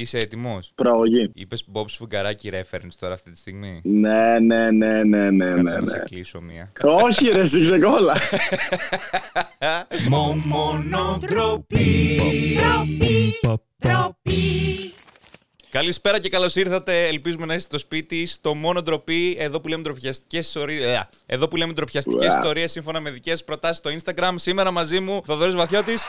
Είσαι έτοιμος; Προαγωγή. Είπες Bob Σφουγγαράκη reference τώρα αυτή τη στιγμή; Ναι, ναι, ναι, ναι, ναι. Κάτσε ναι, να σε ναι. κλείσω μία. Όχι, ρε, εσύ ξεκόλα. Καλησπέρα και καλώς ήρθατε. Ελπίζουμε να είστε στο σπίτι, στο μόνο ντροπή. Εδώ που λέμε ντροπιαστικές ιστορίε. Εδώ που λέμε ντροπιαστικές Ουα. ιστορίες σύμφωνα με δικές προτάσεις στο Instagram. Σήμερα μαζί μου, Θοδωρής Βαθιώτης.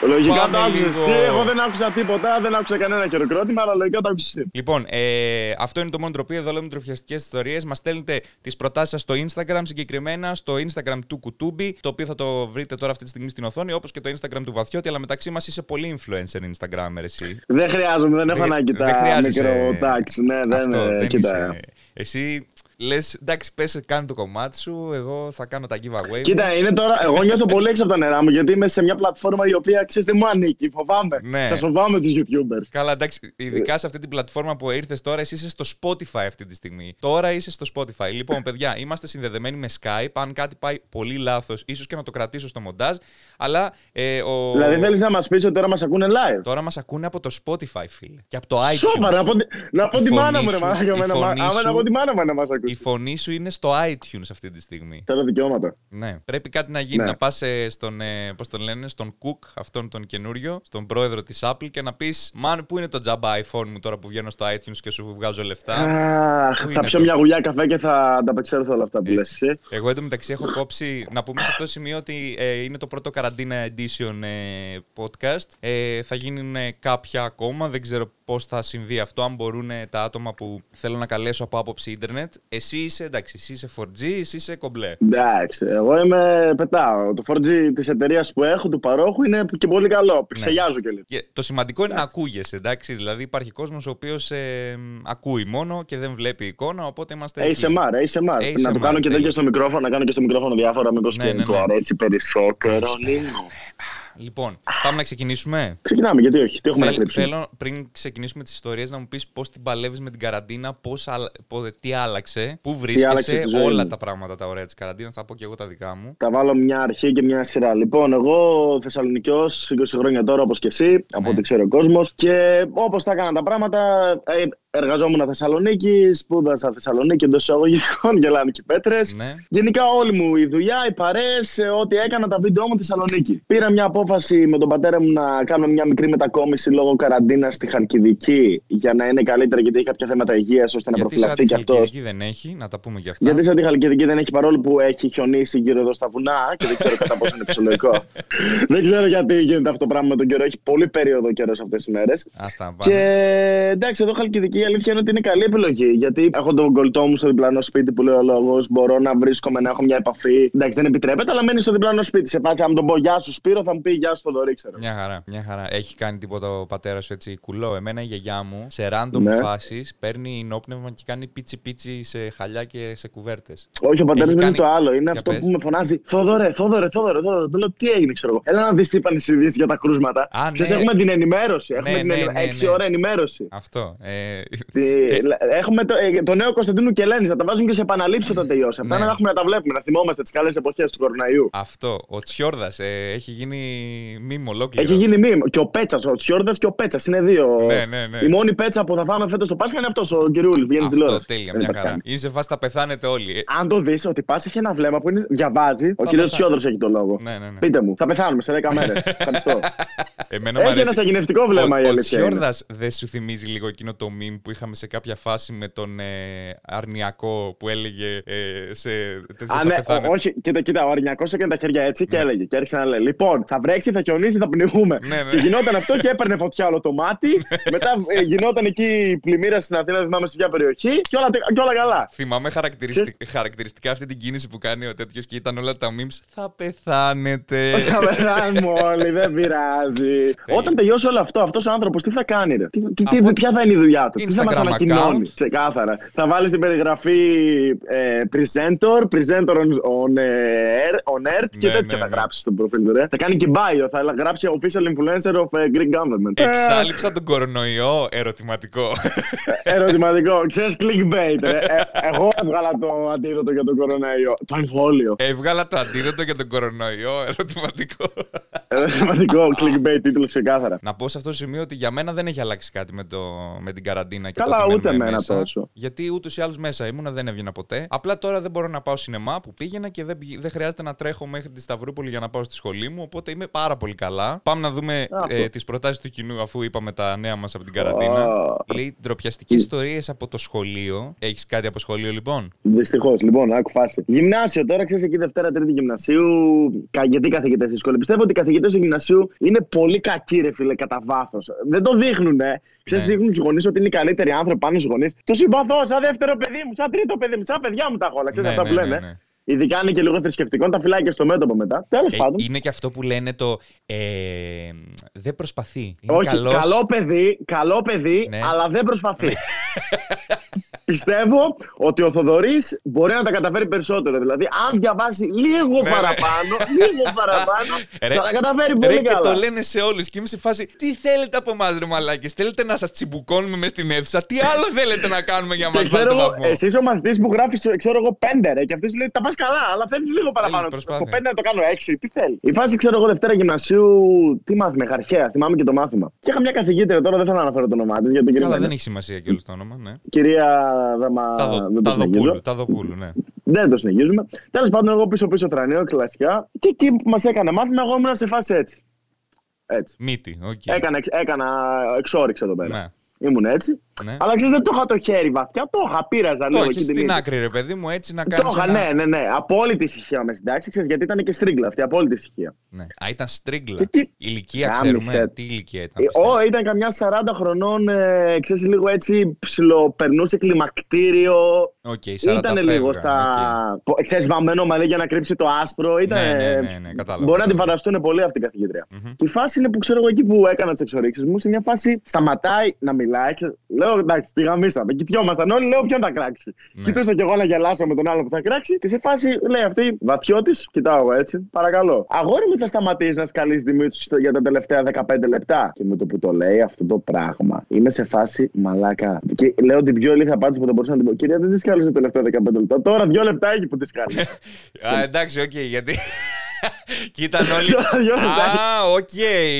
Λογικά Πάμε το άκουσες λίγο. εσύ. Εγώ δεν άκουσα τίποτα, δεν άκουσα κανένα χειροκρότημα, αλλά λογικά το άκουσες εσύ. Λοιπόν, ε, αυτό είναι το μόνο ντροπή. Εδώ λέμε ντροπιαστικέ ιστορίες. Μας στέλνετε τις προτάσεις σας στο Instagram, συγκεκριμένα στο Instagram του Κουτούμπι, το οποίο θα το βρείτε τώρα αυτή τη στιγμή στην οθόνη, όπως και το Instagram του Βαθιώτη. Αλλά μεταξύ μας είσαι πολύ influencer Instagrammer εσύ. Δεν χρειάζομαι, δεν έχω Δεν- ανάγκη δεν τα χρειάζεσαι. μικρό τάξη. Ναι, δεν Αυτό, ε, δεν κοίτα. είσαι. Εσύ λες, εντάξει, πες, κάνε το κομμάτι σου. Εγώ θα κάνω τα giveaway. Κοίτα, είναι τώρα. Εγώ νιώθω πολύ έξω από τα νερά μου γιατί είμαι σε μια πλατφόρμα η οποία ξέρεις δεν μου ανήκει. Φοβάμαι. Ναι. Θα φοβάμαι τους YouTubers. Καλά, εντάξει, ειδικά σε αυτή την πλατφόρμα που ήρθες τώρα, εσύ είσαι στο Spotify αυτή τη στιγμή. Τώρα είσαι στο Spotify. Λοιπόν, παιδιά, είμαστε συνδεδεμένοι με Skype. Αν κάτι πάει πολύ λάθος, ίσως και να το κρατήσω στο μοντάζ. Αλλά ε, ο... Δηλαδή θέλεις να μας πεις ότι τώρα μας ακούνε live; τώρα μας ακούνε από το Spotify, φίλε. Και από το iTunes. Σόπα, να πω, τη- να πω Η τη φωνή μάνα μου, ρε σου- μαλάκα, η εμένα, μα- φωνή άμα να σου- πω τη μάνα μου να μας Η ακούσει. φωνή σου είναι στο iTunes αυτή τη στιγμή. Θέλω δικαιώματα. Ναι. Πρέπει κάτι να γίνει. Ναι. Να πας στον, ε, πώς τον λένε, στον Cook, αυτόν τον καινούριο, στον πρόεδρο της Apple και να πεις Μαν, πού είναι το τζάμπα iPhone μου τώρα που βγαίνω στο iTunes και σου βγάζω λεφτά; Αχ, Πού θα είναι πιω το- μια γουλιά καφέ και θα ανταπεξέλθω όλα αυτά που λες Έτσι. εσύ. Εγώ εντωμεταξύ έχω κόψει. να πούμε σε αυτό το σημείο ότι ε, είναι το πρώτο καραντίνα edition ε, podcast. Ε, θα γίνουν ε, κάποια ακόμα. Δεν ξέρω πώς θα συμβεί αυτό. Αν μπορούν ε, τα άτομα που θέλω να καλέσω από άποψη ίντερνετ. Εσύ είσαι εντάξει, εσύ είσαι 4G, εσύ είσαι κομπλέ. Εντάξει, εγώ είμαι πετάω. Το 4G της εταιρείας που έχω, του παρόχου, είναι και πολύ καλό. Πιξελιάζω και λίγο. Και το σημαντικό είναι να ακούγεσαι, εντάξει. Δηλαδή υπάρχει κόσμος ο οποίος ακούει μόνο και δεν βλέπει εικόνα, οπότε είμαστε. εκεί. ASMR, ASMR. ASMR, Να το κάνω και τέλεια. τέτοιο στο μικρόφωνο, να κάνω και στο μικρόφωνο διάφορα, μήπως Ναι, και ναι, του ναι. αρέσει περισσότερο. λίγο. Λοιπόν, πάμε να ξεκινήσουμε; Ξεκινάμε, γιατί όχι, τι έχουμε να Θέλ- κρύψουμε. θέλω πριν ξεκινήσουμε τις ιστορίες να μου πεις πώς την παλεύεις με την καραντίνα, πώς, αλ- πο- τι άλλαξε, πού άλλαξε βρίσκεσαι, στη ζωή όλα μου; τα πράγματα τα ωραία της καραντίνας. Θα πω και εγώ τα δικά μου. Θα βάλω μια αρχή και μια σειρά. Λοιπόν, εγώ Θεσσαλονικιός, 20 χρόνια τώρα όπως και εσύ, από Ναι. ό,τι ξέρει ο κόσμος. Και όπως τα έκανα τα πράγματα, ε, εργαζόμουν Θεσσαλονίκη, σπούδασα Θεσσαλονίκη εντός εισαγωγικών, γελάνε και πέτρες. Ναι. Γενικά όλη μου η δουλειά, οι παρέες, ό,τι έκανα τα βίντεο μου Θεσσαλονίκη. Πήρα μια απόφαση με τον πατέρα μου να κάνουμε μια μικρή μετακόμιση λόγω καραντίνας στη Χαλκιδική για να είναι καλύτερα γιατί έχει κάποια θέματα υγείας ώστε να Γιατί σαν προφυλαχθεί τη κι αυτός. Χαλκιδική δεν έχει, να τα πούμε κι αυτά. Γιατί σαν τη Χαλκιδική δεν έχει παρόλο που έχει χιονίσει γύρω εδώ στα βουνά και δεν ξέρω κατά πόσο είναι φυσιολογικό. δεν ξέρω γιατί γίνεται αυτό το πράγμα με τον καιρό. Έχει πολύ περίοδο καιρός αυτές τις μέρες. Άστα, Και πάμε. εντάξει, εδώ Χαλκιδική η αλήθεια είναι ότι είναι καλή επιλογή. Γιατί έχω τον κολλητό μου στο διπλανό σπίτι που λέει ο λόγος. Μπορώ να βρίσκομαι, να έχω μια επαφή. Εντάξει, δεν επιτρέπεται, αλλά μένει στο διπλανό σπίτι. Σε φάση, αν τον πω Γεια σου Σπύρο, θα μου πει Γεια σου Θοδωρή, ξέρω. Μια χαρά, μια χαρά. Έχει κάνει τίποτα ο πατέρας σου έτσι κουλό. Εμένα η γιαγιά μου σε random Ναι. φάσεις παίρνει νόπνευμα και κάνει πίτσι πίτσι σε χαλιά και σε κουβέρτες. Όχι, ο πατέρας Έχει μου είναι κάνει- το άλλο. Είναι Για αυτό πες. που με φωνάζει Θόδωρε, Θόδωρε, Θόδωρε, Θόδωρε. Του λέω τι έγινε, ξέρω εγώ. Έλα να δεις τι είπαν οι ειδήσει για τα κρούσματα. Α, Ξέρεις, ναι. έχουμε την ενημέρωση. Έχουμε Ναι, την ναι, ενημέρωση. ναι, Έξι ναι. ώρα ενημέρωση. Αυτό. Ε, Τι- Έχουμε το, ε, το νέο Κωνσταντίνου Κελένη. Θα τα βάζουμε και σε επαναλήψει όταν τελειώσει. Αυτά Ναι. να έχουμε να τα βλέπουμε, να θυμόμαστε τις καλές εποχές του κοροναϊού. αυτό. Ο Τσιόρδας ε, έχει γίνει μήμο ολόκληρο. Έχει γίνει μήνυμα. Και ο Πέτσας, ο Τσιόρδας και ο Πέτσας είναι δύο. Ναι, ναι, ναι. Η μόνη πέτσα που θα φάμε φέτος το Πάσχα είναι αυτός ο Κυριούλη. Βγαίνει Αυτό τηλεόραση. τέλεια, Δεν μια υπάρχει χαρά. κανένα. Είναι σε φάση τα πεθάνετε όλοι. Ε, Αν το δεις, ότι πας έχει ένα βλέμμα που είναι, διαβάζει. Ο Θα κύριος πεθάνω. Τσιόδρος έχει το λόγο. Ναι, ναι, ναι. Πείτε μου, θα πεθάνουμε σε 10 μέρες. Ευχαριστώ. Εμένα μου Έχει ένα αρέσει. σαγηνευτικό βλέμμα η Ο, ο αλήθεια. είναι. Τσιόρδας δεν σου θυμίζει λίγο εκείνο το meme που είχαμε σε κάποια φάση με τον ε, Αρνιακό που έλεγε ε, σε τέτοιο Α, θα ναι, πεθάνετε. ο- όχι, κοίτα, κοίτα, ο Αρνιακός έκανε τα χέρια έτσι και έλεγε. Και άρχισε να λέει: Λοιπόν, θα βρέξει, θα χιονίσει, θα πνιγούμε. Ναι, ναι. Και γινόταν αυτό και έπαιρνε φωτιά όλο το μάτι. Μετά ε, γινόταν εκεί πλημμύρα στην Αθήνα, δεν θυμάμαι σε ποια περιοχή. Και όλα, και όλα καλά. Θυμάμαι χαρακτηριστικ- χαρακτηριστικά αυτή την κίνηση που κάνει ο τέτοιος και ήταν όλα τα memes. Θα πεθάνετε. Θα πεθάνουμε όλοι, δεν πειράζει. Όταν τελειώσει όλο αυτό, αυτός ο άνθρωπος τι θα κάνει, ρε; Τι, τι, τι- Από- ποια θα είναι η δουλειά του, τι θα μα Instagram ανακοινώνεις. account. Ξεκάθαρα. Θα βάλεις στην περιγραφή ε, presenter, presenter on, on, air, on air και Ναι, τέτοια ναι, θα ναι. γράψεις στο προφίλ του, ρε. Θα κάνει και bio, θα γράψει official influencer of ε, Greek government. Εξάλληψα τον κορονοϊό, ερωτηματικό. Ε, Ερωτηματικό. Ξέρεις clickbait, ρε. Ε, εγώ έβγαλα το αντίδοτο για τον κοροναϊό. Το εμβόλιο. Έβγαλα το αντίδοτο για τον κορονοϊό, ερωτηματικό. Θεματικό clickbait τίτλος ξεκάθαρα. Να πω σε αυτό το σημείο ότι για μένα δεν έχει αλλάξει κάτι με, το, με την καραντίνα και Καλά, το ότι ούτε μένουμε εμένα μέσα, τόσο. Γιατί ούτως ή άλλως μέσα ήμουνα, δεν έβγαινα ποτέ. Απλά τώρα δεν μπορώ να πάω σινεμά που πήγαινα και δεν, πηγ- δεν χρειάζεται να τρέχω μέχρι τη Σταυρούπολη για να πάω στη σχολή μου. Οπότε είμαι πάρα πολύ καλά. Πάμε να δούμε Αυτό. ε, τις προτάσεις του κοινού αφού είπαμε τα νέα μας από την καραντίνα. Ω. Λέει ντροπιαστικές ιστορίες από το σχολείο. Έχεις κάτι από σχολείο λοιπόν; Δυστυχώς, λοιπόν, άκου φάση. Γυμνάσιο τώρα, ξέρεις εκεί Δευτέρα Τρίτη Γυμνασίου. Κα- Γιατί καθηγητές στη σχολή. Πιστεύω ότι οι καθηγητές του Γυμνασίου είναι πολύ κακοί, ρε φίλε, κατά βάθος. Δεν το δείχνουν, ε. Ξέρεις, Ναι. δείχνουν στους γονείς ότι είναι οι καλύτεροι άνθρωποι πάνω στους γονείς. Το συμπαθώ, σαν δεύτερο παιδί μου, σαν τρίτο παιδί μου, σαν παιδιά μου τα έχω όλα. Ξέρεις Ναι, αυτά ναι, που ναι, λένε. ναι. Ειδικά είναι και λίγο θρησκευτικό, τα φυλάει και στο μέτωπο μετά. Τέλος Ε, πάντων. είναι και αυτό που λένε το. Ε, δεν προσπαθεί. Είναι Όχι, καλός. καλό παιδί, καλό παιδί, Ναι. αλλά δεν προσπαθεί. Πιστεύω ότι ο Θοδωρής μπορεί να τα καταφέρει περισσότερο. Δηλαδή, αν διαβάσει λίγο Ναι, ναι. παραπάνω, λίγο παραπάνω, Ρε, θα τα καταφέρει πολύ Ρε και καλά. το λένε σε όλους. Και είμαι σε φάση. Τι θέλετε από εμάς, ρε Μαλάκες. Θέλετε να σας τσιμπουκώνουμε μες στην αίθουσα. Τι άλλο θέλετε να κάνουμε για να Και μας ξέρω βάλετε εγώ, βαθμό; εσύ ο μαθητής που γράφεις, ξέρω εγώ, πέντε ρε, και αυτός σου λέει τα πας καλά, αλλά θέλεις λίγο παραπάνω. προσπάθεια. Το πέντε να το κάνω έξι, τι θέλεις. Η φάση, ξέρω εγώ, Δευτέρα γυμνασίου, τι μάθημα, αρχαία, θυμάμαι και το μάθημα. Και είχα μια καθηγήτρια, τώρα δεν θέλω να αναφέρω το όνομά της, γιατί την Καλά, κυρία, δεν έχει σημασία κιόλα το όνομα. Ναι. κυρία Δαμα... Ταδο- δεν το συνεχίζω. Ταδοπούλου, Ταδοπούλου, ναι. Δεν το συνεχίζουμε. Τέλος πάντων, εγώ πίσω-πίσω θρανίο, κλασικά. Και εκεί που μας έκανε μάθημα, εγώ ήμουν σε φάση έτσι. Έτσι. Μύτη, οκ. Έκανα, έκανα εξόριξη εδώ πέρα. Ναι. Ήμουν έτσι. Ναι. Αλλά ξέρεις, δεν το είχα το χέρι βαθιά, το είχα, πείραζα Το λίγο. έχει εκεί τη στην μύτη. άκρη, ρε παιδί μου, έτσι να Το κάνεις. είχα, ναι, ναι, ναι. Απόλυτη ησυχία με στην τάξη, ξέρεις, γιατί ήταν και στρίγκλα αυτή, απόλυτη ησυχία. ναι. Α, ήταν στρίγκλα. Και τι- Ηλικία, Κάμισε. ξέρουμε. Τι ηλικία ήταν. Ε, πιστεύω. Ω, ήταν καμιά 40 χρονών, ε, ξέρεις, λίγο έτσι ψιλοπερνούσε κλιμακτήριο. Οκ, 40 Ήταν λίγο φεύγαν, στα. οκ. Okay. Ξέρεις, βαμμένο μαλλί για να κρύψει το άσπρο. Ήταν... Ναι, ναι, ναι, ναι, κατάλαβα, Μπορεί να την κατάλαβα. φανταστούν πολύ αυτή η καθηγήτρια. Μμμ. Και η φάση είναι που ξέρω εγώ εκεί που έκανα τις εξορίξεις μου, σε μια φάση σταματάει να μιλάει. και Λέω εντάξει, τη γαμήσαμε. Κοιτιόμασταν όλοι, λέω ποιον θα κράξει. Ναι. Κοιτούσα κι εγώ να γελάσω με τον άλλο που θα κράξει. Και σε φάση λέει αυτή, Βαθιώτης, κοιτάω εγώ έτσι. Παρακαλώ. Αγόρι μου θα σταματήσεις να σκαλίζεις τη μύτη σου για τα τελευταία 15 λεπτά; Και με το που το λέει αυτό το πράγμα, είμαι σε φάση μαλάκα. Και λέω την πιο ηλίθια απάντηση που δεν μπορούσα να την πω. Κυρία, δεν τη σκάλισα τα τελευταία 15 λεπτά. Τώρα δύο λεπτά έχει που τη σκάλισα. Α, εντάξει, οκ, γιατί. Και ήταν όλοι. Τώρα δύο λεπτά. Α, οκ,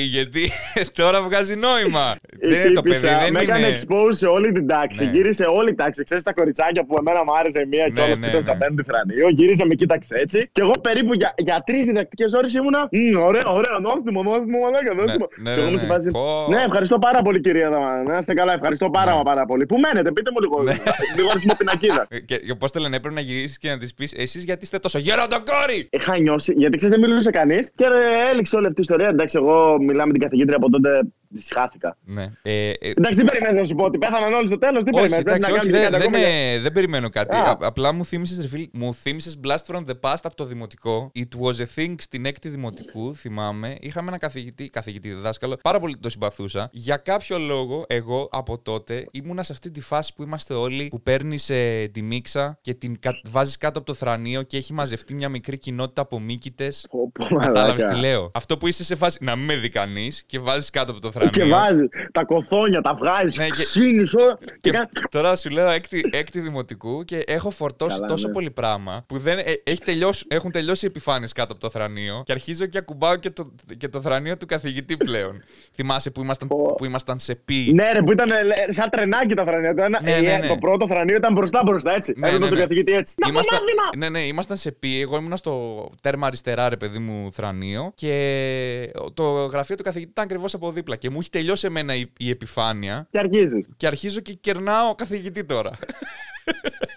γιατί τώρα βγάζει νόημα. Η Δεν είναι το παιδί, τύπισσα δεν με έκανε είναι. expose σε όλη την τάξη. Ναι. Γύρισε όλη η τάξη. Ξέρεις τα κοριτσάκια που εμένα μου άρεσε μία και Ναι, όλα ναι, που ναι. θα παίρνουν τη θρανίο. Γύρισε με κοίταξε έτσι. Και εγώ περίπου για, για τρεις διδακτικές ώρες ήμουνα. «Μμ, Ωραία, ωραία, νόστιμο, νόστιμο, μαλάκα, νόστιμο. ναι, Και εγώ ναι, είμαι σε ναι. φάση, Πω. Ναι, ευχαριστώ πάρα πολύ, κυρία Δαμά. Να είστε καλά, ευχαριστώ πάρα, Ναι. πάρα πολύ. Πού μένετε, πείτε μου λίγο. Λίγο αριθμό πινακίδα. Ε, Και, και πώς το λένε, έπρεπε να γυρίσεις και να της πεις εσείς γιατί είστε τόσο γεροντοκόρη! Είχα νιώσει, γιατί ξέρεις, δεν μιλούσε κανείς και ε, έληξε όλη αυτή η ιστορία. Εντάξει, εγώ μιλάμε με την καθηγήτρια από τότε, δυσχάθηκα. Ναι. Ε, ε, Εντάξει, δεν περιμένει να σου πω ότι πέθαναν όλοι στο τέλος. Τι όχι, περιμένει, πρέπει εντάξει, να όχι, κάνεις δεν, κάτι δεν, ακόμα. ε, δεν περιμένω κάτι. Α. Α, απλά μου θύμισες, ρε φίλ, μου θύμισες Blast from the Past από το δημοτικό. It was a thing στην έκτη δημοτικού, θυμάμαι. Είχαμε ένα καθηγητή, καθηγητή δάσκαλο, πάρα πολύ το συμπαθούσα. Για κάποιο λόγο, εγώ από τότε ήμουνα σε αυτή τη φάση που είμαστε όλοι, που παίρνεις ε, τη μίξα και την κα, βάζεις κάτω από το θρανείο και έχει μαζευτεί μια μικρή κοινότητα από μύκητες. Πω, πω, Κατάλαβες μαλάκα. τι λέω. Αυτό που είσαι σε φάση να μην με δει κανείς και βάζεις κάτω από το θρανείο. Και βάζεις τα κοθόνια, τα βγάζεις, Ναι, και- ξύνεις όλα. Και Και κάνει. τώρα σου λέω έκτη, έκτη δημοτικού και έχω φορτώσει Καλά, τόσο ναι. πολύ πράγμα που δεν, ε, έχει τελειώσει, έχουν τελειώσει οι επιφάνειες κάτω από το θρανείο και αρχίζω και ακουμπάω και το, και το θρανείο του καθηγητή πλέον. Θυμάσαι που ήμασταν, Πω. που ήμασταν σε πι. Ναι, ρε, που ήταν ε, σαν τρενάκι τα θρανία. Το, ένα, Ναι, ναι, ε, ναι. το πρώτο θρανίο ήταν μπροστά μπροστά, έτσι. Ναι, Έβλεπε ναι, τον ναι. καθηγητή έτσι. Να πω Ήμασταν, μάθημα! ναι, ναι, ήμασταν σε πι. Εγώ ήμουν στο τέρμα αριστερά, ρε παιδί μου, θρανείο. Και το γραφείο του καθηγητή ήταν ακριβώς από δίπλα. Και μου έχει τελειώσει εμένα η, η επιφάνεια. Και αρχίζεις. Και αρχίζω και κερνάω καθηγητή τώρα.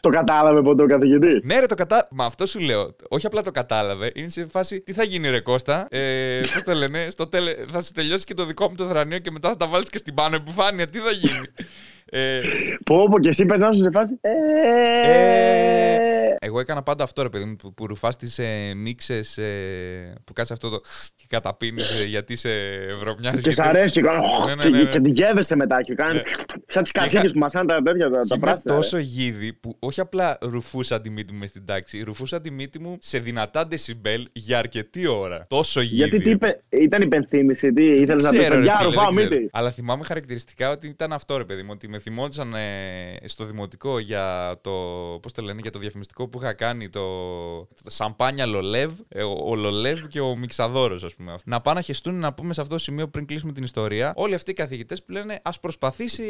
Το κατάλαβε ποτέ ο καθηγητής; Ναι, ρε, το κατά. Μα αυτό σου λέω. Όχι απλά το κατάλαβε. Είναι σε φάση. Τι θα γίνει, ρε Κώστα; Ε, Πώς το λένε. Στο τέλε... Θα σου τελειώσει και το δικό μου το θρανείο και μετά θα τα βάλεις και στην πάνω επιφάνεια. Τι θα γίνει; Ε, Πω, πω, και εσύ πες να σου σε φάση. Ε, Ε, εγώ έκανα πάντα αυτό, ρε παιδί μου, που, που ρουφάς τις ε, μίξε που κάτσε αυτό το. και καταπίνεις γιατί σε βρωμιάζει. Και σ' αρέσει. Και, κάνει- Ναι, ναι, και- ναι, ναι. και τη γεύεσαι μετά. Και κάνει. Σαν τις κατσίκε που μασάνε τα τέτοια τα, τα Είμαι πράσινα. ρε. τόσο γίδι που όχι απλά ρουφούσα τη μύτη μου μες στην τάξη, ρουφούσα τη μύτη μου σε δυνατά δεσιμπέλ για αρκετή ώρα. Τόσο γίδι. Γιατί τι είπε, ήταν υπενθύμηση, τι ήθελες να πει. Ξέρω, ρε Για φίλε, ρουφάω δεν ξέρω. μύτη. Αλλά θυμάμαι χαρακτηριστικά ότι ήταν αυτό ρε παιδί μου. Ότι με θυμόντουσαν ε, στο δημοτικό για το. Πώς το λένε, για το διαφημιστικό που είχα κάνει. Το, το σαμπάνια Λολεύ. ε, ο, ο Λολεύ και ο Μιξαδόρος, ας πούμε. Να πάνε να χεστούν να πούμε σε αυτό το σημείο πριν κλείσουμε την ιστορία. Όλοι αυτοί οι καθηγητές που λένε Α προσπαθήσει.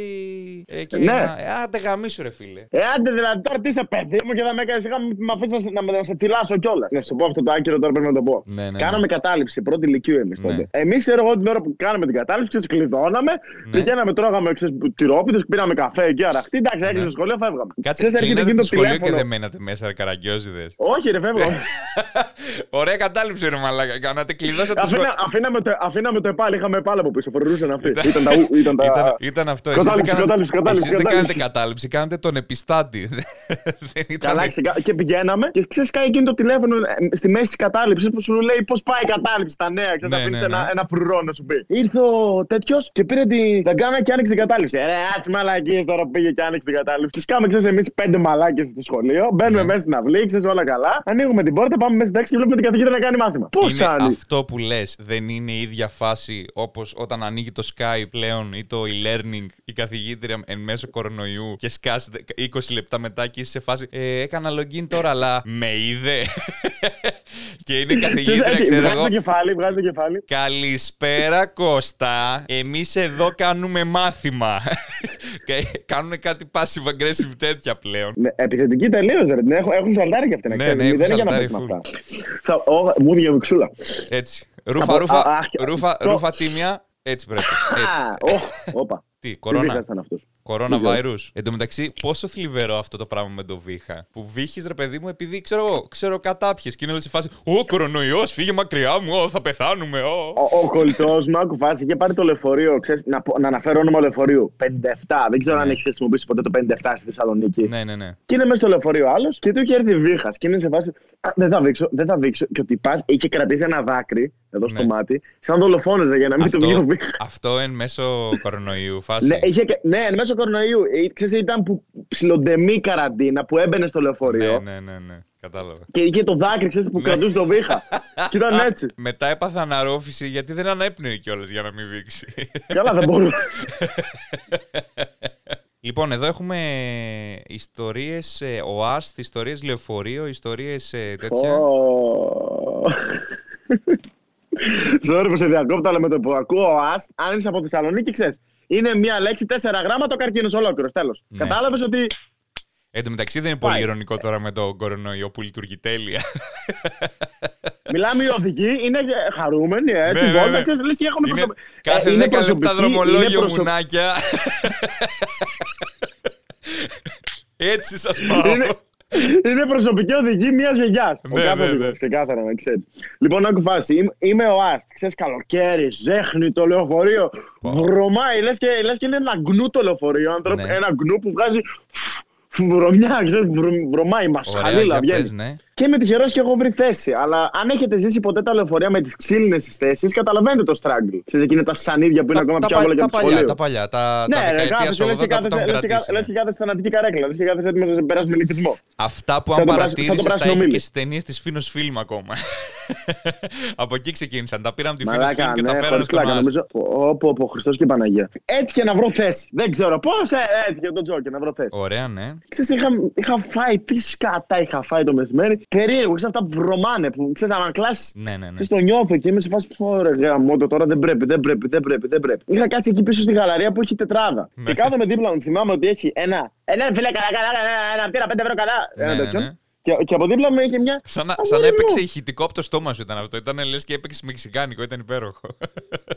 Ε, και Ναι. να, ε, άντε γαμίσου, ρε φίλε. Ε, άντε δηλαδή τώρα τι είσαι παιδί μου και θα με έκανε. Με αφήσεις να, να, να σε τυλάσω κιόλας. Να σου πω αυτό το άκυρο τώρα πρέπει να το πω. Ναι, ναι, Κάναμε κατάληψη πρώτη ηλικίου εμείς Ναι. τότε. Εμείς ξέρω εγώ την ώρα που κάναμε την κατάληψη, ξέρεις, κλειδώναμε, Ναι. πηγαίναμε, τρώγαμε τυρόπιτες, πήραμε καφέ εκεί αραχτή. Εντάξει, έκλεισε Ναι. το σχολείο, φεύγαμε. Κάτσε, Ξέρεις, έρχεται κλείνατε εκείνο το το σχολείο και τηλέφωνο. δεν μένατε μέσα, ρε καραγκιόζιδες. Όχι, ρε, φεύγαμε. Ωραία κατάληψη, ρε μαλάκα. Κάνατε κλειδώσατε το Αφήνα, σχολείο. αφήναμε, το, αφήναμε το επάλι, είχαμε επάλι από πίσω, φορούσαν αυτοί. Ήταν- ήταν, τα, ου- ήταν τα... Ήταν, ήταν αυτό. Εσείς δεν Κατάληψη, κάνατε- κατάληψη, κατάληψη, Εσείς δεν κατάληψη. κάνετε κατάληψη, κάνετε τον επιστάτη. δεν ήταν... Καλά, ξεκα... και πηγαίναμε και ξέρεις, κάνει εκείνο το τηλέφωνο ε, στη μέση της κατάληψης που σου λέει πώς πάει η κατάληψη στα νέα. Και Ναι, θα πίνεις ναι, ένα, ναι. ένα φρουρό να σου πει. Ήρθε ο τέτοιος και πήρε την ταγκάνα και άνοιξε την κατάληψη. Ε, Ρε, άσε μαλακίες τώρα που πήγε και άνοιξε την κατάληψη. Και σκάμε, ξέρεις, εμείς πέντε μαλάκες στο σχολείο. Μπαίνουμε Ναι. μέσα στην αυλή, ξέρεις όλα καλά. Ανοίγουμε την πόρτα, πάμε μέσα στην τάξη και βλέπουμε την καθηγήτρια να κάνει μάθημα. Πώς Είναι άνοιξε. αυτό που λες, δεν είναι η ίδια φάση όπως όταν ανοίγει το Skype πλέον ή το e-learning η καθηγήτρια εν μέσω κορονοϊού και σκάσει 20 λεπτά μετά και είσαι σε φάση. Ε, έκανα login τώρα, αλλά με είδε. και είναι η καθηγήτρια, ξέρω Βγάζει το εγώ. κεφάλι, βγάζει το κεφάλι. Καλησπέρα Κώστα. Εμείς εδώ κάνουμε μάθημα. Και Κάνουν κάτι passive aggressive τέτοια πλέον. Ναι, επιθετική τελείως, ρε. την Έχουν, έχουν σαλτάρει και αυτή να Ναι, ξέρει. ναι, Δεν είναι έχουν για να σαλτάρει παίξουμε full. αυτά. Θα- ω, Μου βγήκε βυξούλα. Έτσι. Ρούφα, πω- ρούφα, α, α, ρούφα, το- ρούφα τίμια. Έτσι πρέπει. Έτσι. Α, οχ, Όπα. Τι, Τι κορώνα. Βήχας ήταν αυτός. Κορώνα Δεν virus. Εν τω μεταξύ, πόσο θλιβερό αυτό το πράγμα με το βήχα. Που βήχεις, ρε παιδί μου, επειδή ξέρω εγώ, ξέρω κατάπιες. Και είναι όλες σε φάση. Ω, κορονοϊός, φύγε μακριά μου, ω, θα πεθάνουμε, ω. Ο, ο κολλητός μου, άκου φάση, είχε πάρει το λεωφορείο. Ξέρεις, να, πω- να αναφέρω όνομα λεωφορείου. 57. Δεν ξέρω Ναι. αν έχεις χρησιμοποιήσει ποτέ το 57 στη Θεσσαλονίκη. Ναι, ναι, ναι. Και είναι μέσα στο λεωφορείο άλλος και του είχε έρθει βήχας. Και είναι σε φάση. «Α, Δεν θα βήξω, δεν θα βήξω. Και ότι πα, είχε κρατήσει ένα δάκρυ εδώ στο Ναι. μάτι, σαν δολοφόνος για να μην του βγει ο Αυτό, βήχας. αυτό εν μέσω κορονοϊού φάση. Ναι, είχε, και- ναι, εν μέσω κορονοϊού. Ε, Ξέρεις, ήταν που ψιλοντεμή καραντίνα που έμπαινε στο λεωφορείο. ναι, ναι, ναι, ναι. Κατάλαβα. Και είχε το δάκρυ, ξέρεις, που κρατούσε το βήχα. και ήταν έτσι. Μετά έπαθα αναρρόφηση γιατί δεν ανέπνεε κιόλα για να μην βήξει. Καλά, δεν μπορούσε. λοιπόν, εδώ έχουμε ιστορίες ε, ΟΑΣΤ, ιστορίες λεωφορείο, ιστορίες ε, τέτοια. Ω. Sorry που σε διακόπτω, αλλά με το που ακούω ΑΣΤ, αν είσαι από Θεσσαλονίκη, ξέρει. Είναι μία λέξη, τέσσερα γράμματα, ο καρκίνος ολόκληρος. Τέλος. Ναι. Κατάλαβες ότι. Εν τω μεταξύ δεν είναι πολύ Πάει. ηρωνικό τώρα με τον κορονοϊό που λειτουργεί τέλεια. Μιλάμε οι οδηγοί, είναι χαρούμενοι, έτσι. Ναι, ναι, βόλτα, ναι. ξέρεις, λες και έχουν Είναι προσωπ- κάθε Ε, είναι 10 λεπτά προσωπική- δρομολόγιο είναι προσω- μουνάκια. Έτσι σας πάω. Είναι, είναι προσωπική οδηγή μιας γιαγιάς. Ναι, ο κάθε ναι, ναι. οδηγός, ξεκάθαρα να ξέρεις. Λοιπόν, άκου φάση. Είμαι, είμαι ο Αστ. Ξέρεις, καλοκαίρι, ζέχνει το λεωφορείο. Πω. Βρωμάει. Λες και, λες και είναι ένα γκνού το λεωφορείο. άνθρωπο, Ναι. Ένα γκνού που βγάζει φ- φ- βρωμιά. Ξέρεις, βρω- βρωμάει, Ωραία, μασχαλίλα για βγαίνει. πες, ναι. Και είμαι τυχερός και έχω βρει θέση. Αλλά αν έχετε ζήσει ποτέ τα λεωφορεία με τις ξύλινες τι θέσεις, καταλαβαίνετε το struggle. Ξέρετε, εκείνα τα σανίδια που είναι ακόμα Τα, πιο τα, άβολα και τα από το παλιά, σχολείο. τα παλιά, τα, τα Ναι, ρε, δεκαετία κάθεσαι, λες 80 και που τα κάθεσαι- έχουν λες και κρατήσει. κα- λες και κάθεσαι θανατική καρέκλα. Λες και κάθεσαι έτοιμος να σε περάσει με λυκισμό. Αυτά που Σαν αν το πράσι- σαν το παρατήρησες τα πράσινο έχει μήλι. και στι ταινίε της Φίνος Φιλμ ακόμα. Από εκεί ξεκίνησαν. Τα πήραν τη Φίνος Μαλάκα, Φιλμ και τα ναι, φέρανε χωρίς στον πλάκα. Άστ. Νομίζω. Όπω, όπω, Χριστός και η Παναγία. Έτυχε να βρω θέση. Δεν ξέρω πώς. Ε, έτυχε τον Τζόκερ να βρω θέση. Ωραία, ναι. Ξέρεις, είχα, είχα φάει, τι σκατά είχα φάει το μεσημέρι. Περίεργο, ξέρεις αυτά που βρωμάνε, που ξέρεις, αν κλάσει. Ναι, ναι, ναι. Ξέρεις, το νιώθω και είμαι σε φάση που ωραία γαμώτο τώρα δεν πρέπει, δεν πρέπει, δεν πρέπει, δεν πρέπει. Είχα κάτσει εκεί πίσω στη γαλαρία που έχει τετράδα. Ναι. Και κάθομαι δίπλα μου, θυμάμαι ότι έχει ένα. Ένα φίλε, καλά, καλά, ένα, ένα πήρα πέντε ευρώ καλά. Ένα Ναι, ναι, τέτοιο. Ναι. Και, και από δίπλα μου είχε μια. Σαν να, Α, σαν να μωρή μου. έπαιξε ηχητικό από το στόμα σου ήταν αυτό. Ήταν λες και έπαιξε μεξικάνικο, ήταν υπέροχο.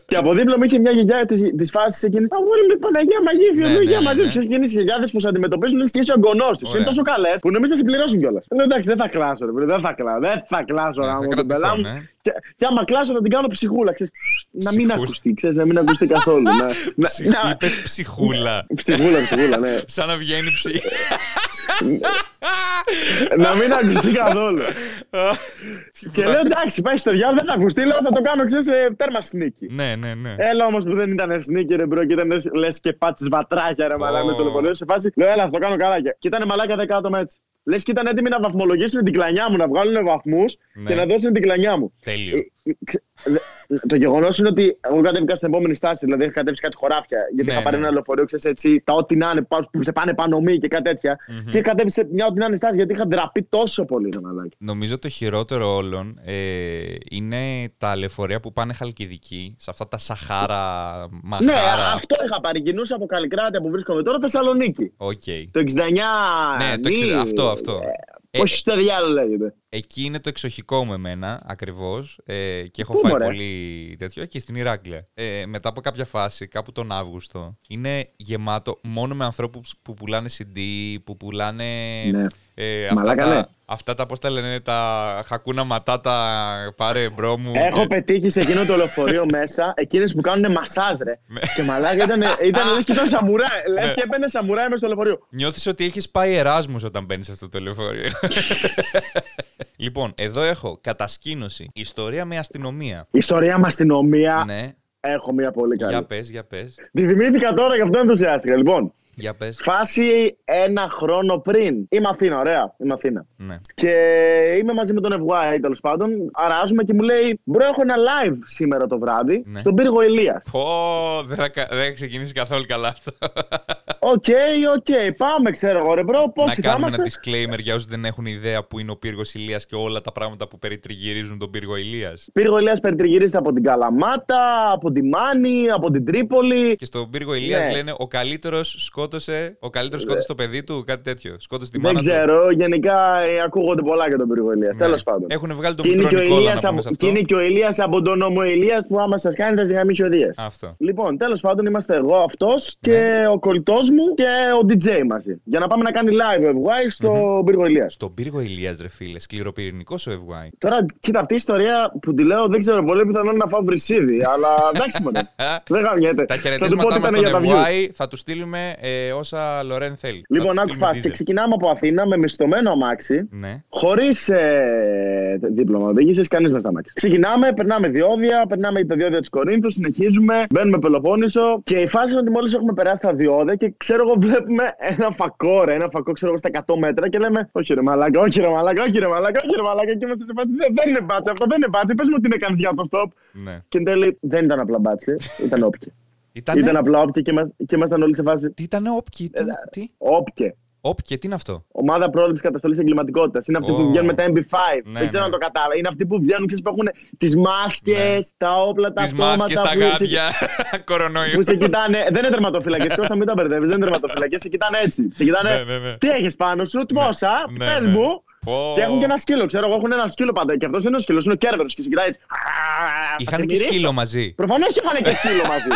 Και από δίπλα μου είχε μια γιαγιά της της φάσης εκείνη. Αγόρι με Παναγία μαζί, Ναι, βιολογία ναι, μαζί. ναι. Ξέρεις, εκείνες οι γιαγιάδες που σε αντιμετωπίζουν λες και είσαι ο γονός τους. Ωραία. Είναι τόσο καλές που νομίζω θα συμπληρώσουν κιόλας. Λέω εντάξει, δεν θα κλάσω, ρε, φίλε, δεν θα κλάσω, δεν θα κλάσω, Ναι, ρε, θα άμα την κρατηθώ, πελά μου. ναι. Και, και άμα κλάσω θα την κάνω ψυχούλα, ξέρεις, να μην Ψυχούλα. ακουστεί, ξέρεις, να μην ακουστεί καθόλου. να, να, Ψυχ- να- Είπες ψυχούλα. Ψυχούλα, ψυχούλα, ναι. Σαν να βγαίνει ψυχ. να μην ακουστεί καθόλου. και λέω εντάξει, πάει στο διάολο, δεν θα ακουστεί, λέω θα το κάνω ξέρεις, ε, τέρμα sneaky. Ναι, ναι, ναι. Έλα όμως που δεν ήταν sneaky, ρε bro, και ήταν λες και πάτησε βατράχια, ρε μαλάκα με το λεωφορείο σε φάση. Λέω, έλα, θα το κάνω καλά. Και και ήταν μαλάκα 10 άτομα έτσι. Λες και ήταν έτοιμοι να βαθμολογήσουν την κλανιά μου, να βγάλουν βαθμούς Ναι. και να δώσουν την κλανιά μου. Τέλειο. Ε, ε, ξε- δε- Το γεγονός είναι ότι εγώ κατέβηκα στην επόμενη στάση, δηλαδή είχα κατέβει κάτι χωράφια. Γιατί Ναι, είχα πάρει ναι. ένα λεωφορείο, ξέρεις έτσι, τα ό,τι να είναι πα- που σε πάνε πάνω μη και κάτι τέτοια. Μμμ. Και κατέβει σε μια ό,τι να είναι στάση, γιατί είχα ντραπεί τόσο πολύ, ρε μαλάκα. Νομίζω το χειρότερο όλων ε, είναι τα λεωφορεία που πάνε Χαλκιδική, σε αυτά τα Σαχάρα, Ναι, Μαχάρα. αυτό είχα πάρει. Κινούσα από Καλλικράτεια που βρίσκομαι τώρα Θεσσαλονίκη. Οκ. Το 69. Ναι, το νη, ξέρω, αυτό, αυτό. Ε, Πώς στο διάολο λέγεται. Εκεί είναι το εξοχικό με εμένα, ακριβώς. Ε, και έχω Πού, φάει μωρέ; πολύ τέτοιο. Εκεί στην Ηράκλεια. Ε, μετά από κάποια φάση, κάπου τον Αύγουστο, είναι γεμάτο μόνο με ανθρώπους που πουλάνε CD, που πουλάνε. Ναι. Ε, αυτά, Μαλάκα, τα, ναι. αυτά τα, πώς τα λένε, τα hakuna matata, πάρε bro μου. Έχω Ε, πετύχει σε εκείνο το λεωφορείο μέσα εκείνες που κάνουν μασάζ, ρε. Ναι. και μαλάκα ήταν, ήταν λες και ήταν σαμουράι. Λες Ναι. και έπαιρνε σαμουράι μέσα στο λεωφορείο. Νιώθεις ότι έχεις πάει Εράσμους όταν μπαίνεις σε αυτό το λεωφορείο. λοιπόν, εδώ έχω κατασκήνωση, ιστορία με αστυνομία. Ιστορία με αστυνομία. Ναι, Έχω μία πολύ καλή. για πες, για πες, Τη θυμήθηκα τώρα, γι' αυτό ενθουσιάστηκα. Λοιπόν, για πες. φάση ένα χρόνο πριν. Είμαι Αθήνα, ωραία. Είμαι Αθήνα. Ναι. Και είμαι μαζί με τον FY τέλος πάντων. Αράζουμε και μου λέει: Bro, έχω ένα live σήμερα το βράδυ Ναι. στον Πύργο Ηλείας. Πω, δεν θα, κα- δεν θα ξεκινήσει καθόλου καλά αυτό. OK, OK, πάμε, ξέρω εγώ, ρε bro. να Πόσοι θα κάνουμε είμαστε. ένα disclaimer για όσους δεν έχουν ιδέα που είναι ο Πύργος Ηλείας και όλα τα πράγματα που περιτριγυρίζουν τον Πύργο Ηλείας. Πύργο Ηλίας περιτριγυρίζεται από την Καλαμάτα, από τη Μάνη, από την Τρίπολη. Και στον πύργο Ηλίας Ναι. λένε ο καλύτερος σκότωσε, ο καλύτερος σκότωσε το παιδί του, κάτι τέτοιο. Σκότωσε τη Δεν μάνα του. ξέρω, γενικά ε, ακούγονται πολλά για τον πύργο Ηλίας. Ναι. Τέλος πάντων. Έχουν βγάλει τον Και είναι, μικρό και, ο Νικόλα Ηλίας να πούμε από, σε αυτό. και είναι και ο Ηλίας από τον νόμο Ηλίας που άμα σας κάνει θα ζυγαμίσει ο Δίας. Αυτό. Λοιπόν, τέλος πάντων είμαστε εγώ αυτός και Ναι. ο κολλητός μου και ο DJ μαζί. Για να πάμε να κάνει live ο FY στο πύργο Ηλίας. Στον πύργο Ηλίας, ρε φίλε, σκληροπυρηνικός ο FY. Τώρα, κοίτα, αυτή η ιστορία που τη λέω δεν ξέρω πολύ πιθανόν να φάω βρυσίδι, αλλά εντάξει μόνο. δεν γαμιέται. Τα Θα του πω χαιρετίσματά ότι μας ήταν για στον τα views. FY θα τους στείλουμε ε, όσα Λορέν θέλει. Θα Λοιπόν, τους άκου στείλουμε φάση. Και diesel. ξεκινάμε από Αθήνα με μισθωμένο αμάξι. Ναι. Χωρίς ε, δίπλωμα οδήγησης, κανείς με στα μάξι. Ξεκινάμε, περνάμε διόδια, περνάμε τα διόδια της Κορίνθου, συνεχίζουμε, μπαίνουμε Πελοπόννησο. Και η φάση είναι ότι μόλις έχουμε περάσει τα διόδια και ξέρω εγώ, βλέπουμε ένα φακό, ρε, ένα φακό, ξέρω εγώ, στα 100 μέτρα και λέμε Όχι ρε μαλάκα, όχι ρε μαλάκα, όχι ρε μαλάκα, όχι ρε μαλάκα. Και είμαστε σε φάση δεν, δεν είναι μπάτσε, αυτό δεν είναι μπάτσε. Πες μου τι είναι κάνει για το stop. ναι. Και εν τέλει δεν ήταν απλά μπάτσε, ήταν όπκε. Ήτανε... Ήταν απλά όπκε και, μας- και ήμασταν όλοι σε φάση Τι ήταν όπκι, τι, Ε, τι. όπκε. Όπκι, τι είναι αυτό; Ομάδα πρόληψης καταστολής εγκληματικότητας. Είναι αυτοί Ω. που βγαίνουν με τα MB5. Ναι, δεν ξέρω ναι. αν το κατάλαβα. Είναι αυτοί που βγαίνουν και που έχουν τις μάσκες, Ναι. τα όπλα, τα Τις αυτόματα. μάσκες, τα που σε- γάντια, κορονοϊού. Που σε κοιτάνε. δεν είναι τερματοφυλακέ. Κώστα, μην τα μπερδεύεις. Δεν είναι τερματοφυλακέ. Σε κοιτάνε έτσι. Σε κοιτάνε. Ναι, ναι, ναι. Τι έχεις πάνω σου, τμόσα, ναι, πε ναι. μου. Πω. Και έχουν και ένα σκύλο. Ξέρω εγώ, έχουν ένα σκύλο πάντα. Και αυτός είναι ο σκύλος, είναι ο κέρδος. Και σε κοιτάει έτσι. Είχαν και σκύλο μαζί. Προφανώς είχαν και σκύλο μαζί.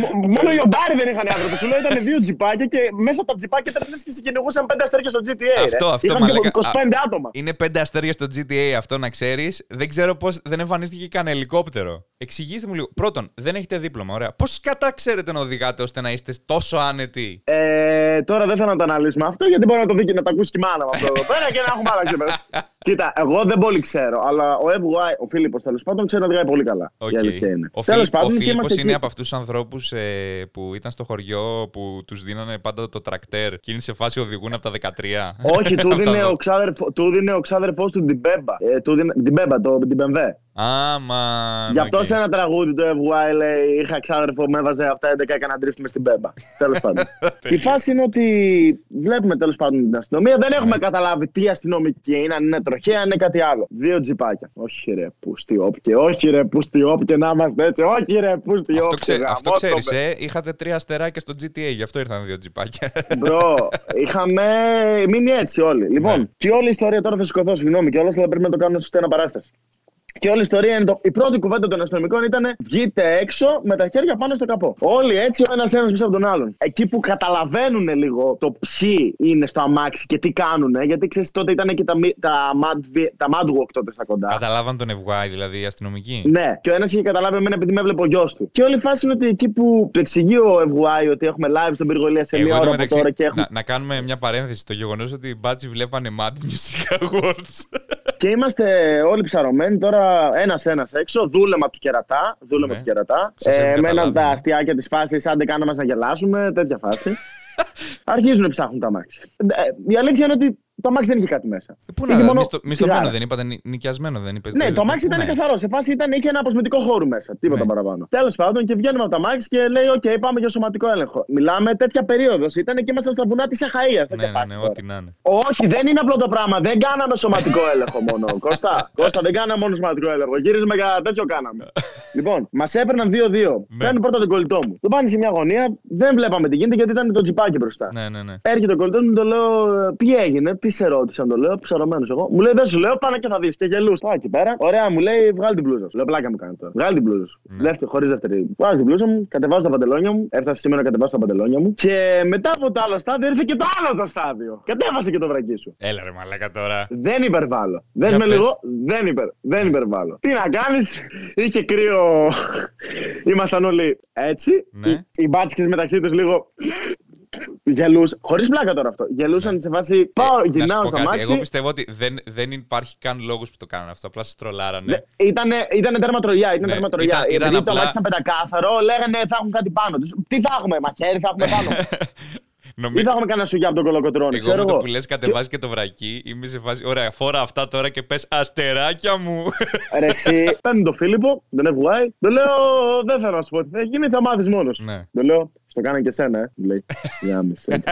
Μ- Μόνο οι οντάρι δεν είχαν οι άνθρωποι. Σου λέω ήταν δύο τζιπάκια και μέσα από τα τζιπάκια ήταν λες και συγκυνηγούσαν πέντε αστέρια στο GTA. ρε. Αυτό, αυτό, Είχαν μαλάκα. 25 άτομα. Είναι πέντε αστέρια στο GTA αυτό να ξέρεις. Δεν ξέρω πώς δεν εμφανίστηκε καν ελικόπτερο. Εξηγήστε μου λίγο. Πρώτον, δεν έχετε δίπλωμα. Ωραία. Πώς κατά ξέρετε να οδηγάτε ώστε να είστε τόσο άνετοι; Ε, τώρα δεν θέλω να το αναλύσουμε αυτό γιατί μπορεί να το δει και να το ακούσει και η μάνα μου αυτό εδώ πέρα και να έχουμε άλλα ξεπέρα. Κοίτα, εγώ δεν πολύ ξέρω, αλλά ο FY, ο Φίλιππος τέλος πάντων, ξέρει να οδηγάει πολύ καλά. Οκ. Η αλήθεια είναι. Ο, Τέλος Φίλιπ, ο πάντων, και Φίλιππος είμαστε είναι εκεί. Από αυτούς τους ανθρώπους ε, που ήταν στο χωριό που τους δίνανε πάντα το τρακτέρ και είναι σε φάση οδηγούν από τα 13. Όχι, του Αυτά δίνει εδώ. ο, ξάδερφο, του δίνει ο ξάδερφός του την Μπέμπα. Ε, του δίνει, την Μπέμπα, το, την Μπεμβέ. Άμα. Γι' αυτό σε ένα τραγούδι το FY λέει Είχα ξάδερφο, με έβαζε αυτά 11 και να ντρίφτουμε στην Μπέμπα. Τέλος πάντων. Η φάση είναι ότι βλέπουμε τέλος πάντων την αστυνομία. Δεν Ναι. έχουμε καταλάβει τι αστυνομική είναι, αν είναι τροχέα, αν είναι κάτι άλλο. Δύο τζιπάκια. Όχι ρε, πούστη όπκε. Όχι ρε, πούστη όπκε να είμαστε έτσι. Όχι ρε, πούστη Αυτό, όπκε. ξέ, αυτό γαμώτο ξέρεις, με. ε. Είχατε τρία αστεράκια στο GTA, γι' αυτό ήρθαν δύο τζιπάκια. Μπρο, είχαμε μείνει έτσι όλοι. Λοιπόν, Ναι. και όλη η ιστορία τώρα θα σηκωθώ, συγγνώμη κιόλας, αλλά πρέπει να το κάνω σωστή αναπαράσταση. Και όλη η ιστορία είναι το. Η πρώτη κουβέντα των αστυνομικών ήταν βγείτε έξω με τα χέρια πάνω στο καπό. Όλοι έτσι, ο ένας ένας πίσω από τον άλλον. Εκεί που καταλαβαίνουν λίγο το ποιοι είναι στο αμάξι και τι κάνουν. Γιατί ξέρεις τότε ήταν και τα, τα, mad, τα mad walk τότε στα κοντά. Καταλάβαν τον FY, δηλαδή οι αστυνομικοί; Ναι, και ο ένας είχε καταλάβει εμένα επειδή με έβλεπε ο γιος του. Και όλη η φάση είναι ότι εκεί που το εξηγεί ο FY ότι έχουμε live στον πυργολία σε μία ώρα από τώρα και έχουμε. Να, να κάνουμε μια παρένθεση. Το γεγονός ότι οι μπάτσι βλέπανε Mad Music Awards. Και είμαστε όλοι ψαρωμένοι τώρα ένα-ένα έξω. Δούλεμα του κερατά. Δούλεμα ναι. του κερατά. Ε, με ένα από τα αστιάκια τη φάση, άντε κάναμε να γελάσουμε. Τέτοια φάση. Αρχίζουν να ψάχνουν τα μάξι. Ε, η αλήθεια είναι ότι το αμάξι δεν είχε κάτι μέσα. Ε, πού να μόνο... μισθωμένο δεν είπατε, νοικιασμένο δεν είπες. Ναι, το αμάξι ήταν ναι. καθαρό. Σε φάση ήταν, είχε ένα αποσμητικό χώρο μέσα. Τίποτα ναι. παραπάνω. Τέλος πάντων και βγαίνουμε από το αμάξι και λέει: OK, okay, πάμε για σωματικό έλεγχο. Μιλάμε τέτοια περίοδος. Ήταν και μέσα στα βουνά της Αχαΐα. Ναι, ναι, ναι, ό,τι να είναι. Όχι, δεν είναι απλό το πράγμα. Δεν κάναμε σωματικό έλεγχο μόνο. Κώστα, Κώστα, δεν κάναμε μόνο σωματικό έλεγχο. Γύρισμα για τέτοιο κάναμε. λοιπόν, μας έπαιρναν 2-2. Παίρνουν πρώτα τον κολλητό μου. Το πάνε σε μια γωνία, δεν βλέπαμε τι γίνεται γιατί ήταν το τζιπάκι μπροστά. Ναι, ναι, ναι. Έρχεται ο κολλητός μου, το λέω: Τι έγινε, τι σε ρώτησαν, το λέω, ψαρωμένος εγώ. Μου λέει δεν σου λέω, πάνε και θα δεις. Και γελού. Πάω εκεί πέρα. Ωραία, μου λέει βγάλει την μπλούζα σου. Λέω πλάκα μου κάνει τώρα. Βγάλει την μπλούζα σου. Ναι. Δεύτερη, χωρίς δεύτερη. Βγάζω την μπλούζα μου, κατεβάζω τα παντελόνια μου. Έφτασε σήμερα να κατεβάζω τα παντελόνια μου. Και μετά από το άλλο στάδιο ήρθε και το άλλο το στάδιο. Κατέβασε και το βρακί σου. Έλα ρε μαλάκα τώρα. Δεν υπερβάλλω. Δεν με λίγο, δεν, υπερ, δεν υπερβάλλω. Τι να κάνεις, είχε κρύο. Ήμασταν όλοι έτσι. Ναι. Οι, οι μπάτσικες μεταξύ τους λίγο Γελούσαν. Χωρίς πλάκα τώρα αυτό. Γελούσαν σε φάση. Ε, πάω, γυρνάω στο μάξι. Εγώ πιστεύω ότι δεν, δεν υπάρχει καν λόγος που το κάνουν αυτό. Απλά σας τρολάρανε. Ναι, ήτανε, ήτανε τερματρολιά. Ήταν ναι, τερματρολιά. Ήταν, ήταν Επειδή απλά... το μάξι ήταν πεντακάθαρο, λέγανε θα έχουν κάτι πάνω τους. Τι θα έχουμε, μαχαίρι θα έχουμε πάνω. Νομι... Ή θα έχουμε κανένα σουγιά από τον κολοκοτρόνι. Εγώ με το που λες κατεβάζει και το βρακί, είμαι σε φάση. Ωραία, φόρα αυτά τώρα και πες αστεράκια μου. Ρε, εσύ. Παίρνει τον Φίλιππο, τον FY. Το λέω, δεν θέλω να σου πω τι θα γίνει, θα μάθεις μόνος. Ναι. Το λέω, στο κάνω και εσένα, ε. Λέει. Για μισέ.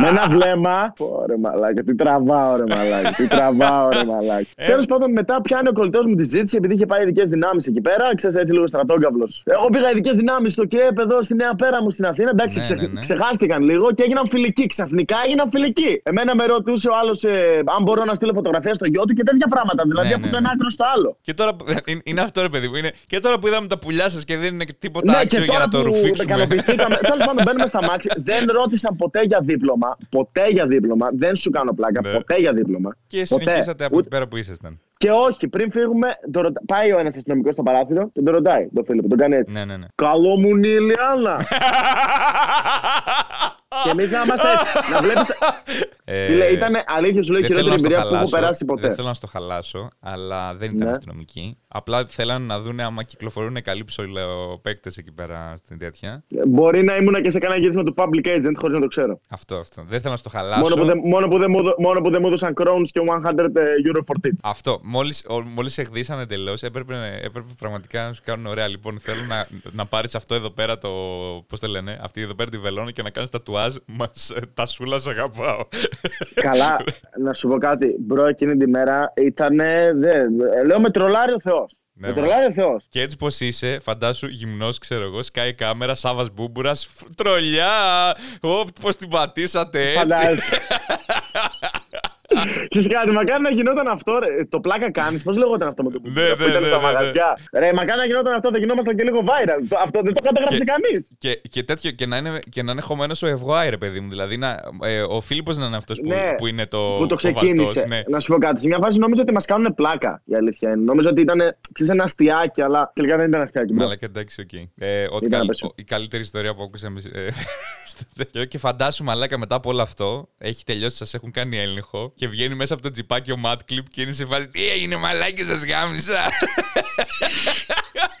Με ένα βλέμμα. Ωρε μαλάκι, τι τραβάω, ρε μαλάκι. Τι τραβάω, ρε μαλάκι. Ε. Τέλος πάντων, μετά πιάνει ο κολλητός μου τη ζήτηση επειδή είχε πάει ειδικές δυνάμεις εκεί πέρα. Ξέρεις έτσι λίγο στρατόγκαυλος. Εγώ πήγα ειδικές δυνάμεις στο ΚΕΠ εδώ στη Νέα Πέρα μου στην Αθήνα. Εντάξει, ναι, ξε... ναι, ναι. ξεχάστηκαν λίγο και έγιναν φιλικοί. Ξαφνικά έγιναν φιλικοί. Εμένα με ρωτούσε ο άλλος ε, αν μπορώ να στείλω φωτογραφία στο γιο του και τέτοια πράγματα. Δηλαδή ναι, από το ένα άκρο στο άλλο. Και τώρα, είναι αυτό ρε παιδί μου. Και τώρα που είδαμε τα πουλιά σας και δεν είναι τίποτα άξιο για να το ρουφήξουμε. Τέλος πάντων, μπαίνουμε στα μάξι. Δεν ρώτησαν ποτέ για δίπλωμα. Ποτέ για δίπλωμα. Δεν σου κάνω πλάκα. Ναι. Ποτέ για δίπλωμα. Και συνεχίσατε από εκεί πέρα που ήσασταν. Και όχι, πριν φύγουμε, το πάει ο ένας αστυνομικός στο παράθυρο και τον ρωτάει. Το φίλο, τον κάνει έτσι. Ναι, ναι, ναι. Καλό μου η Και εμείς να είμαστε έτσι. Να βλέπει. Ε, ήταν αλήθεια σου λέω η χειρότερη εμπειρία που έχω περάσει ποτέ. Δεν θέλω να στο χαλάσω, αλλά δεν ήταν ναι. αστυνομική. Απλά θέλανε να δουν άμα κυκλοφορούν καλοί ψωλαιοπαίκτε εκεί πέρα στην τέτοια. Μπορεί να ήμουν και σε κανένα γύρισμα του public agent χωρίς να το ξέρω. Αυτό, αυτό. Δεν θέλω να στο χαλάσω. Μόνο που, μόνο που, δεν, μόνο που δεν μου έδωσαν crowns και 100 ε, euro for tip. Αυτό. Μόλις μόλις εχδίσαν εντελώς, έπρεπε, έπρεπε πραγματικά να σου κάνουν ωραία. Λοιπόν, θέλω να, να πάρεις αυτό εδώ πέρα το. Πώς το λένε, αυτή εδώ πέρα τη βελόνα και να κάνεις τα τουάζ. Μα τα σούλα αγαπάω. Καλά, να σου πω κάτι. Μπρο, εκείνη τη μέρα ήταν. Λέω με τρολάρει ο Θεός. Ναι, με τρολάρει ο Θεός. Και έτσι πώς είσαι, φαντάσου γυμνός, ξέρω εγώ, σκάει κάμερα, Σάβας Μπούμπουρας, τρολιά! Πώς την πατήσατε έτσι. Φαντάζεσαι. Και κάτι, μακάρι να γινόταν αυτό. Ρε. Το πλάκα κάνεις. Πώς λέγονταν αυτό με το κουμπί. Ναι, ναι, ναι, ναι, ναι. Ρε, μακάρι να γινόταν αυτό, δεν γινόμασταν και λίγο viral. Αυτό δεν το καταγράψει κανείς. Και, και, τέτοιο, και να είναι, και να είναι χωμένος ο Ευγουάη, ρε παιδί μου. Δηλαδή να, ε, ο Φίλιππος να είναι αυτός που, ναι, που είναι το. Που το ξεκίνησε. ναι. Να σου πω κάτι. Σε μια φάση νόμιζα ότι μας κάνουν πλάκα. Η αλήθεια είναι. Νόμιζα ότι ήταν ξέρεις, ένα αστειάκι, αλλά τελικά δεν ήταν αστειάκι. Αλλά και εντάξει, OK. Okay. Ε, ότι καλ, η καλύτερη ιστορία που ακούσαμε. Ε, και φαντάσου μαλάκα μετά από όλο αυτό έχει τελειώσει, σας έχουν κάνει έλεγχο και βγαίνει μέσα από το τζιπάκι ο MadClip και είναι σε φάση Τι έγινε, μαλάκι, σας γάμισα.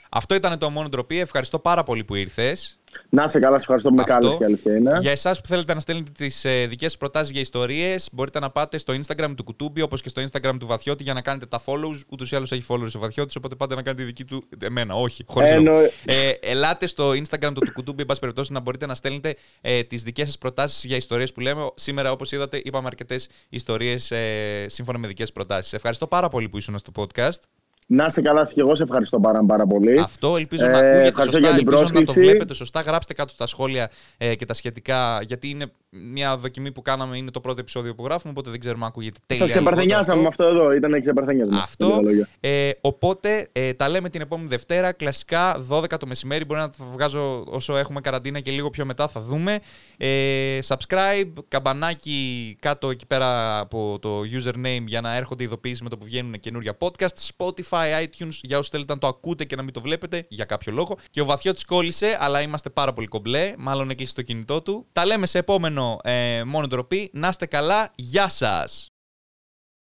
Αυτό ήταν το μόνο ντροπή. Ευχαριστώ πάρα πολύ που ήρθες. Να σε καλά, σα ευχαριστώ που με κάλεσε αλήθεια είναι. Για εσάς που θέλετε να στέλνετε τις ε, δικές σα προτάσεις για ιστορίες, μπορείτε να πάτε στο Instagram του Κουτούμπι όπως και στο Instagram του Βαθιώτη για να κάνετε τα follows. Ούτως ή άλλως έχει followers ο Βαθιώτης, οπότε πάτε να κάνετε δική του. Εμένα, όχι. Χωρίς Εννο... ε, ελάτε στο Instagram του Κουτούμπι, εν πάση περιπτώσει, να μπορείτε να στέλνετε ε, τις δικές σας προτάσεις για ιστορίες που λέμε. Σήμερα, όπως είδατε, είπαμε αρκετές ιστορίες ε, σύμφωνα με δικές προτάσεις. Ευχαριστώ πάρα πολύ που ήσουν στο podcast. Να είσαι καλά και εγώ σε ευχαριστώ πάρα, πάρα πολύ. Αυτό ελπίζω να Ε, ακούγεται ευχαριστώ σωστά, για την ελπίζω να το πρόσκληση. βλέπετε σωστά. Γράψτε κάτω στα σχόλια ε, και τα σχετικά, γιατί είναι μια δοκιμή που κάναμε, είναι το πρώτο επεισόδιο που γράφουμε, οπότε δεν ξέρουμε αν ακούγεται τέλεια. Σα ή λιγότερο ξεπαρθενιάσαμε με αυτό εδώ. Ήταν ξεπαρθενιάσαμε. Αυτό. Ε, οπότε ε, τα λέμε την επόμενη Δευτέρα. Κλασικά 12 το μεσημέρι. Μπορεί να το βγάζω όσο έχουμε καραντίνα και λίγο πιο μετά θα δούμε. Ε, subscribe, καμπανάκι κάτω εκεί πέρα από το username για να έρχονται ειδοποιήσεις με το που βγαίνουν καινούργια podcast. Spotify, iTunes για όσου θέλετε να το ακούτε και να μην το βλέπετε για κάποιο λόγο. Και ο Βαθιώτης κόλλησε, αλλά είμαστε πάρα πολύ κομπλέ. Μάλλον έκλεισε το κινητό του. Τα λέμε σε επόμενο ε, μόνο ντροπή. Να είστε καλά. Γεια σας!